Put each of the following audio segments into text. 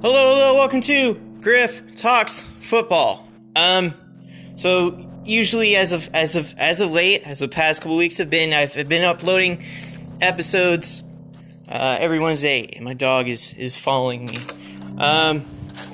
Hello, hello, welcome to Griff Talks Football. Um, so usually as of as of as of late, as the past couple weeks have been, I've been uploading episodes uh, every Wednesday, and my dog is is following me. Um,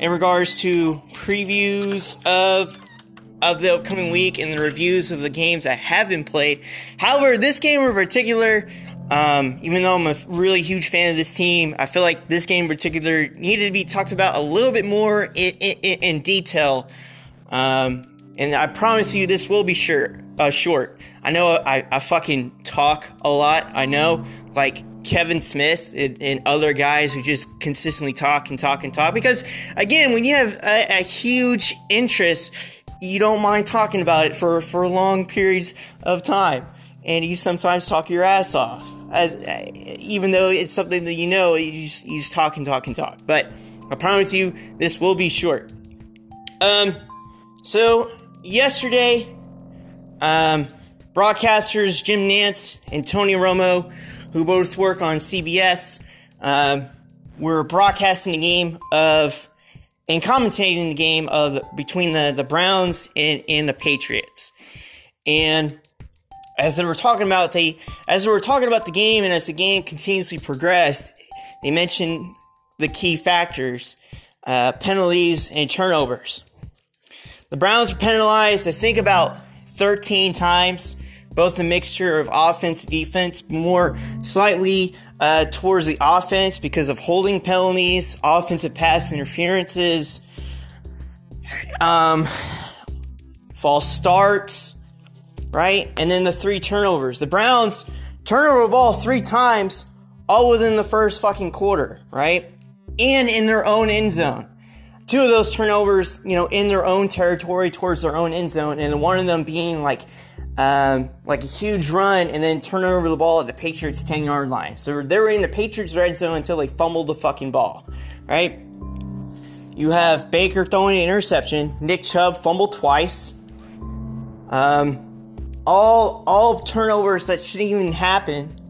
in regards to previews of of the upcoming week and the reviews of the games that have been played. However, this game in particular, um, even though I'm a really huge fan of this team, I feel like this game in particular needed to be talked about a little bit more in, in, in detail. Um, and I promise you, this will be short. Uh, short. I know I, I fucking talk a lot. I know, like Kevin Smith and, and, other guys who just consistently talk and talk and talk. Because again, when you have a, a huge interest you don't mind talking about it for, for long periods of time. And you sometimes talk your ass off. As, even though it's something that you know, you just, you just talk and talk and talk. But I promise you, this will be short. Um, so yesterday, um, broadcasters Jim Nantz and Tony Romo, who both work on CBS, um, were broadcasting a game of and commentating the game of between the, the Browns and, and the Patriots. And as they were talking about the as they were talking about the game and as the game continuously progressed, they mentioned the key factors, uh, penalties and turnovers. The Browns were penalized, I think, about 13 times, both a mixture of offense, defense, more slightly uh, towards the offense because of holding penalties, offensive pass interferences, um, false starts, right? And then the three turnovers. The Browns turnover the ball three times, all within the first fucking quarter, right? And in their own end zone. Two of those turnovers, you know, in their own territory towards their own end zone, and one of them being like um, like a huge run and then turn over the ball at the Patriots 10 yard line. So they were in the Patriots red zone until they fumbled the fucking ball, right? You have Baker throwing an interception, Nick Chubb fumbled twice. Um, all all turnovers that shouldn't even happen.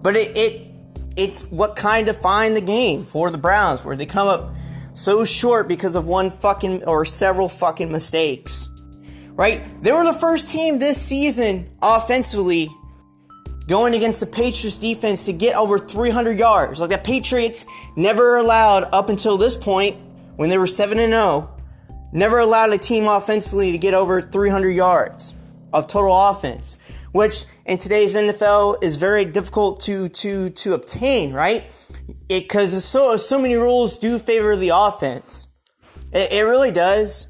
But it, it it's what kind of defined the game for the Browns, where they come up so short because of one fucking or several fucking mistakes right? They were the first team this season offensively going against the Patriots defense to get over 300 yards. Like the Patriots never allowed up until this point when they were 7 and 0, never allowed a team offensively to get over 300 yards of total offense, which in today's NFL is very difficult to to to obtain, right? Because so so many rules do favor the offense. It, it really does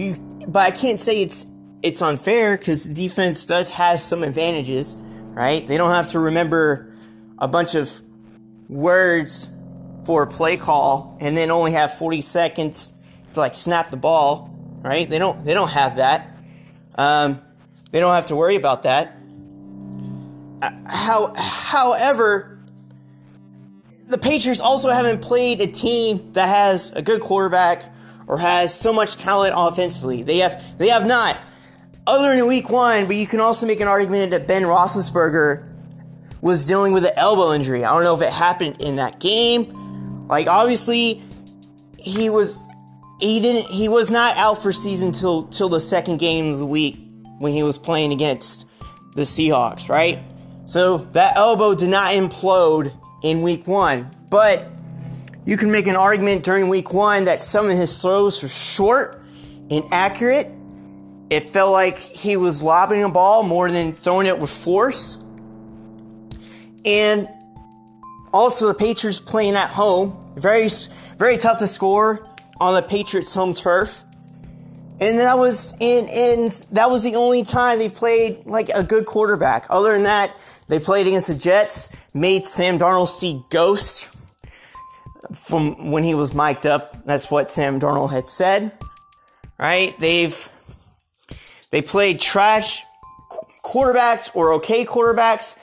you, but I can't say it's it's unfair because defense does have some advantages, right? They don't have to remember a bunch of words for a play call and then only have 40 seconds to like snap the ball, right? They don't they don't have that. Um, they don't have to worry about that. Uh, how, however, the Patriots also haven't played a team that has a good quarterback or has so much talent offensively. They have they have not. Other than week one, but you can also make an argument that Ben Roethlisberger was dealing with an elbow injury. I don't know if it happened in that game. Like obviously, he was he didn't he was not out for season till till the second game of the week when he was playing against the Seahawks, right? So that elbow did not implode in week one, but you can make an argument during week one that some of his throws were short, and inaccurate. It felt like he was lobbing a ball more than throwing it with force. And also, the Patriots playing at home, very, very tough to score on the Patriots' home turf. And that was in, in that was the only time they played like a good quarterback. Other than that, they played against the Jets, made Sam Darnold see ghosts from when he was mic'd up. That's what Sam Darnold had said. Right? They've they played trash quarterbacks or okay quarterbacks.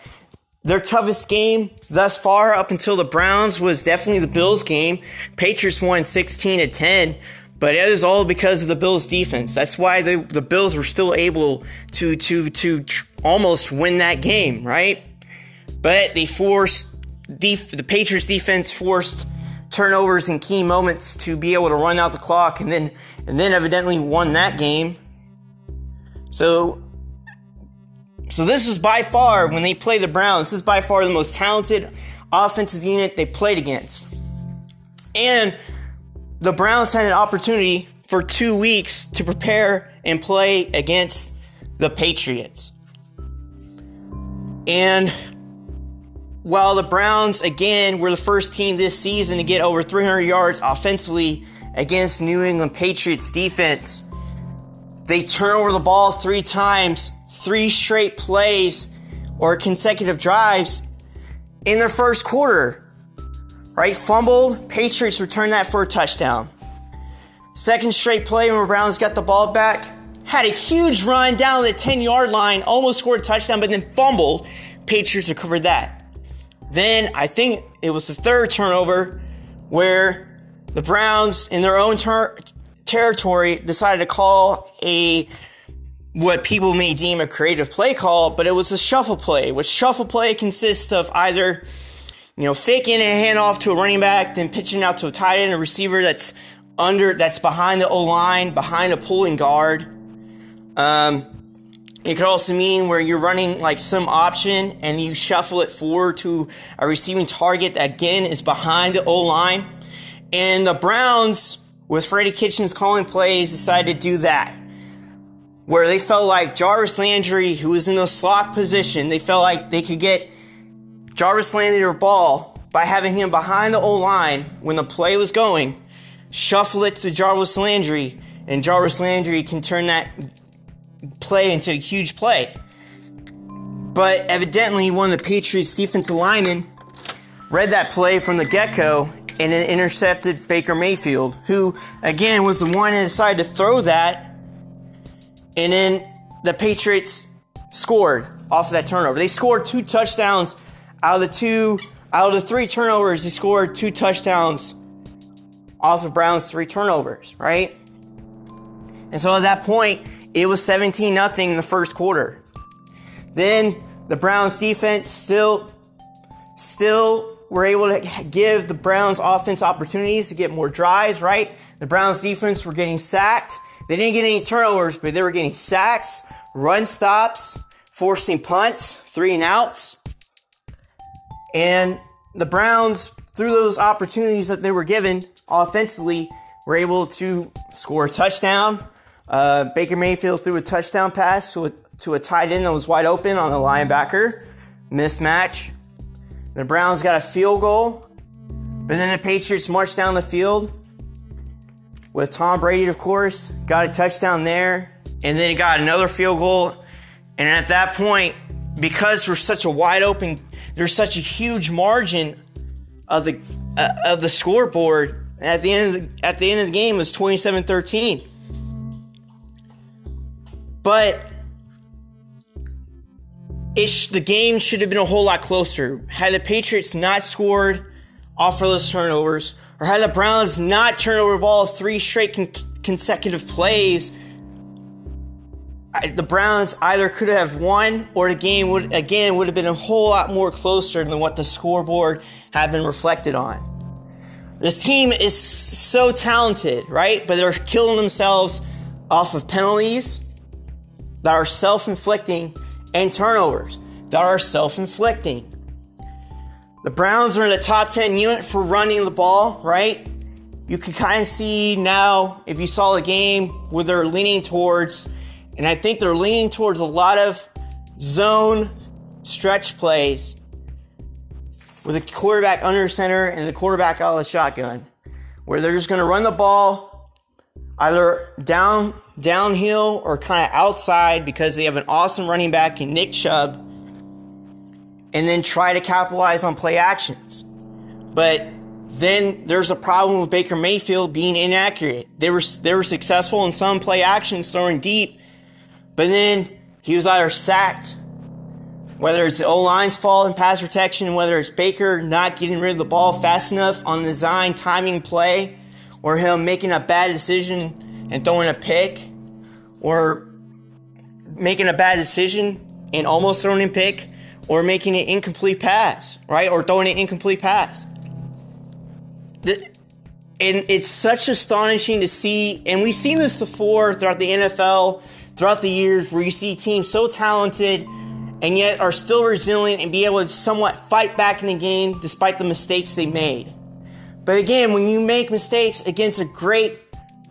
Their toughest game thus far up until the Browns was definitely the Bills game. Patriots won 16 to 10, But it was all because of the Bills' defense. That's why the the Bills were still able to to to tr- almost win that game, right? But they forced def- the Patriots' defense forced turnovers in key moments to be able to run out the clock, and then and then evidently won that game. So so this is by far when they play the Browns. This is by far the most talented offensive unit they played against, and the Browns had an opportunity for two weeks to prepare and play against the Patriots. And while the Browns, again, were the first team this season to get over 300 yards offensively against New England Patriots defense, they turn over the ball three times, three straight plays or consecutive drives in their first quarter right? Fumbled. Patriots returned that for a touchdown. Second straight play when the Browns got the ball back. Had a huge run down the 10 yard line, almost scored a touchdown, but then fumbled. Patriots recovered that. Then I think it was the third turnover where the Browns, in their own ter- territory, decided to call a what people may deem a creative play call, but it was a shuffle play, which shuffle play consists of either you know, faking a handoff to a running back, then pitching out to a tight end, a receiver that's under, that's behind the O line, behind a pulling guard. Um, it could also mean where you're running like some option and you shuffle it forward to a receiving target that again is behind the O line. And the Browns, with Freddie Kitchens calling plays, decided to do that. Where they felt like Jarvis Landry, who was in the slot position, they felt like they could get Jarvis Landry a ball by having him behind the O line when the play was going, shuffle it to Jarvis Landry, and Jarvis Landry can turn that play into a huge play. But evidently, one of the Patriots' defensive linemen read that play from the get go and then intercepted Baker Mayfield, who, again, was the one that decided to throw that. And then the Patriots scored off of that turnover. They scored two touchdowns out of the two, out of the three turnovers, They scored two touchdowns off of Brown's three turnovers, right? And so at that point, it was 17 nothing in the first quarter. Then the Browns defense still, still were able to give the Browns offense opportunities to get more drives, right? The Browns defense were getting sacked. They didn't get any turnovers, but they were getting sacks, run stops, forcing punts, three and outs. And the Browns, through those opportunities that they were given offensively, were able to score a touchdown. Uh, Baker Mayfield threw a touchdown pass to a, tight end that was wide open on a linebacker. Mismatch. The Browns got a field goal. But then the Patriots marched down the field with Tom Brady, of course, got a touchdown there. And then he got another field goal. And at that point, because we're such a wide open there's such a huge margin of the uh, of the scoreboard. At the end of the, at the end of the game, it was 27-13. But sh- the game should have been a whole lot closer. Had the Patriots not scored off of those turnovers, or had the Browns not turned over the ball three straight con- consecutive plays, the Browns either could have won or the game would again would have been a whole lot more closer than what the scoreboard had been reflected on. This team is so talented, right? But they're killing themselves off of penalties that are self-inflicting and turnovers that are self-inflicting. The Browns are in the top 10 unit for running the ball, right? You can kind of see now if you saw the game where they're leaning towards and I think they're leaning towards a lot of zone stretch plays with a quarterback under center and the quarterback out of the shotgun, where they're just going to run the ball either down downhill or kind of outside because they have an awesome running back in Nick Chubb, and then try to capitalize on play actions. But then there's a problem with Baker Mayfield being inaccurate. They were they were successful in some play actions throwing deep, but then he was either sacked, whether it's the O line's fault in pass protection, whether it's Baker not getting rid of the ball fast enough on the design timing play, or him making a bad decision and throwing a pick, or making a bad decision and almost throwing a pick, or making an incomplete pass, right? Or throwing an incomplete pass. The, and it's such astonishing to see, and we've seen this before throughout the NFL, throughout the years, where you see teams so talented and yet are still resilient and be able to somewhat fight back in the game despite the mistakes they made. But again, when you make mistakes against a great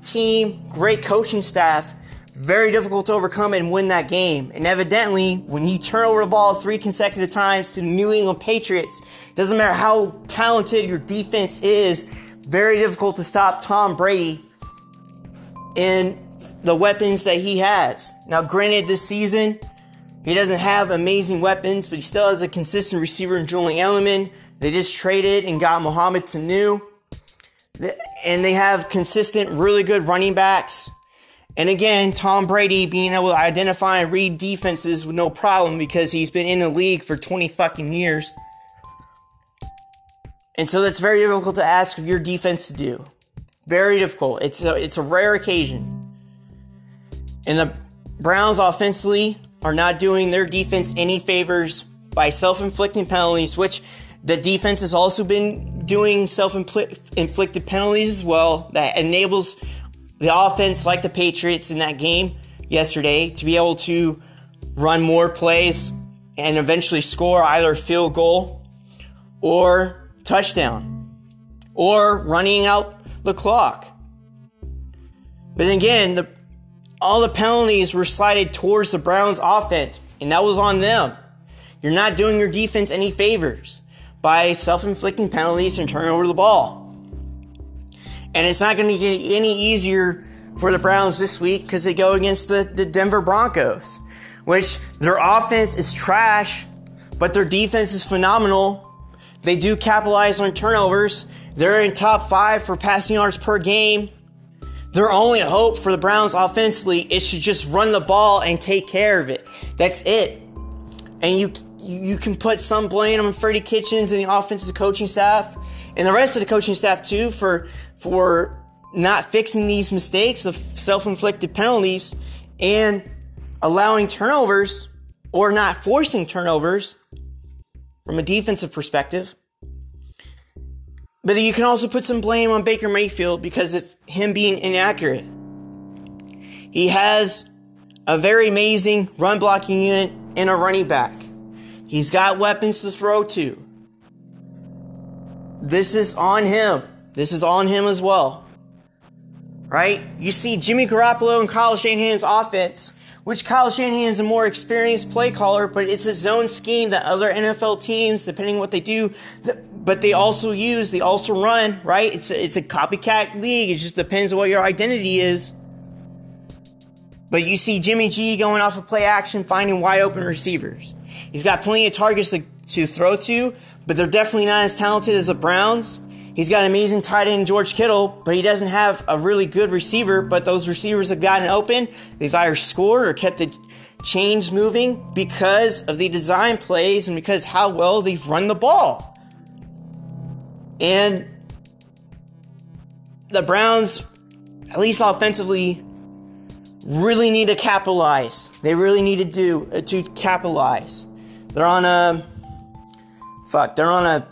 team, great coaching staff, very difficult to overcome and win that game. And evidently, when you turn over the ball three consecutive times to the New England Patriots, doesn't matter how talented your defense is, very difficult to stop Tom Brady in the weapons that he has. Now, granted, this season, he doesn't have amazing weapons, but he still has a consistent receiver in Julian Edelman. They just traded and got Mohamed Sanu. And they have consistent, really good running backs. And again, Tom Brady being able to identify and read defenses with no problem because he's been in the league for 20 fucking years. And so that's very difficult to ask of your defense to do. Very difficult. It's a, it's a rare occasion. And the Browns offensively are not doing their defense any favors by self inflicting penalties, which the defense has also been doing self inflicted penalties as well. That enables the offense, like the Patriots in that game yesterday, to be able to run more plays and eventually score either field goal or touchdown or running out the clock. But again, the all the penalties were slided towards the Browns offense, and that was on them. You're not doing your defense any favors by self-inflicting penalties and turning over the ball. And it's not going to get any easier for the Browns this week because they go against the, the Denver Broncos, which their offense is trash, but their defense is phenomenal. They do capitalize on turnovers. They're in top five for passing yards per game. Their only hope for the Browns offensively is to just run the ball and take care of it. That's it. And you you can put some blame on Freddie Kitchens and the offensive coaching staff and the rest of the coaching staff too for for not fixing these mistakes of self-inflicted penalties and allowing turnovers or not forcing turnovers from a defensive perspective. But you can also put some blame on Baker Mayfield because of him being inaccurate. He has a very amazing run blocking unit and a running back. He's got weapons to throw to. This is on him. This is on him as well. Right? You see Jimmy Garoppolo and Kyle Shanahan's offense, which Kyle Shanahan is a more experienced play caller, but it's a zone scheme that other NFL teams, depending what they do, but they also use, they also run, right? It's a, it's a copycat league. It just depends on what your identity is. But you see Jimmy G going off of play action, finding wide open receivers. He's got plenty of targets to, to throw to, but they're definitely not as talented as the Browns. He's got an amazing tight end, George Kittle, but he doesn't have a really good receiver. But those receivers have gotten open. They've either scored or kept the chains moving because of the design plays and because how well they've run the ball. And the Browns, at least offensively, really need to capitalize. They really need to do uh, to capitalize. They're on a fuck. They're on a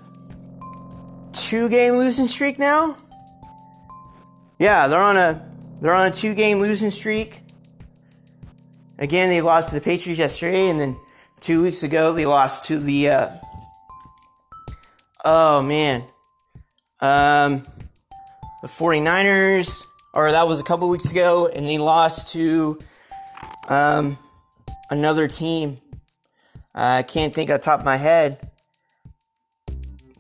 two-game losing streak now. Yeah, they're on a they're on a two-game losing streak. Again, they lost to the Patriots yesterday, and then two weeks ago they lost to the. Uh, oh man, um, the 49ers, or that was a couple weeks ago, and they lost to um, another team. I can't think off top of my head.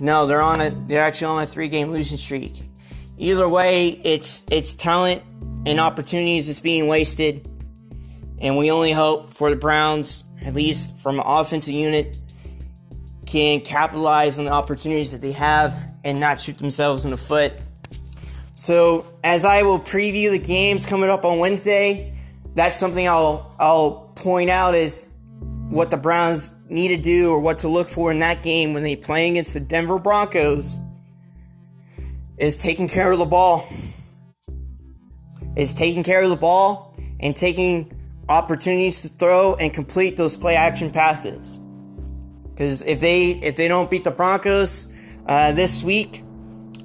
No, they're on a they're actually on a three game losing streak. Either way, it's it's talent and opportunities that's being wasted. And we only hope for the Browns, at least from an offensive unit, can capitalize on the opportunities that they have and not shoot themselves in the foot. So, as I will preview the games coming up on Wednesday, that's something I'll I'll point out is what the Browns need to do or what to look for in that game when they play against the Denver Broncos is taking care of the ball. is taking care of the ball and taking opportunities to throw and complete those play action passes. Because if they if they don't beat the Broncos uh, this week,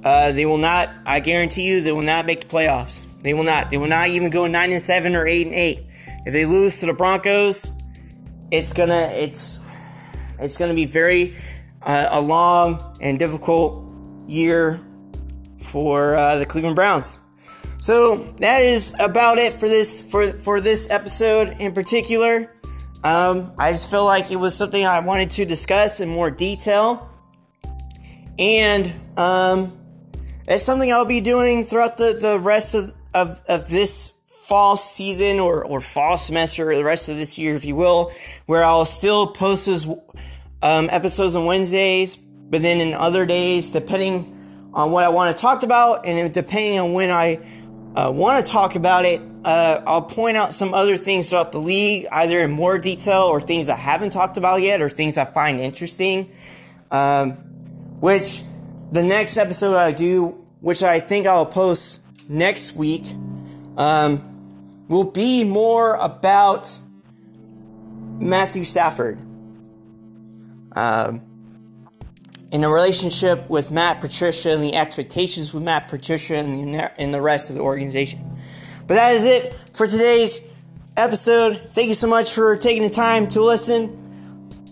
uh, they will not. I guarantee you, they will not make the playoffs. They will not. They will not even go nine and seven or eight and eight. If they lose to the Broncos, it's gonna it's it's gonna be very uh, a long and difficult year for uh, the Cleveland Browns. So that is about it for this for for this episode in particular. Um, I just feel like it was something I wanted to discuss in more detail, and um, it's something I'll be doing throughout the, the rest of, of, of this fall season or, or fall semester or the rest of this year, if you will, where I'll still post those um, episodes on Wednesdays, but then in other days, depending on what I want to talk about and depending on when I uh, want to talk about it, uh, I'll point out some other things throughout the league, either in more detail or things I haven't talked about yet or things I find interesting. Um, which the next episode I do, which I think I'll post next week, um, will be more about Matthew Stafford. Um, in a relationship with Matt Patricia and the expectations with Matt Patricia and the, the rest of the organization. But that is it for today's episode. Thank you so much for taking the time to listen.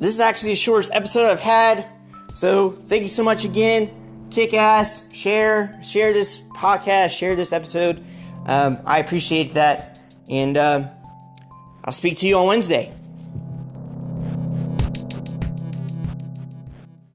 This is actually the shortest episode I've had. So thank you so much again. Kick ass, share, share this podcast, share this episode. Um, I appreciate that. And uh, I'll speak to you on Wednesday.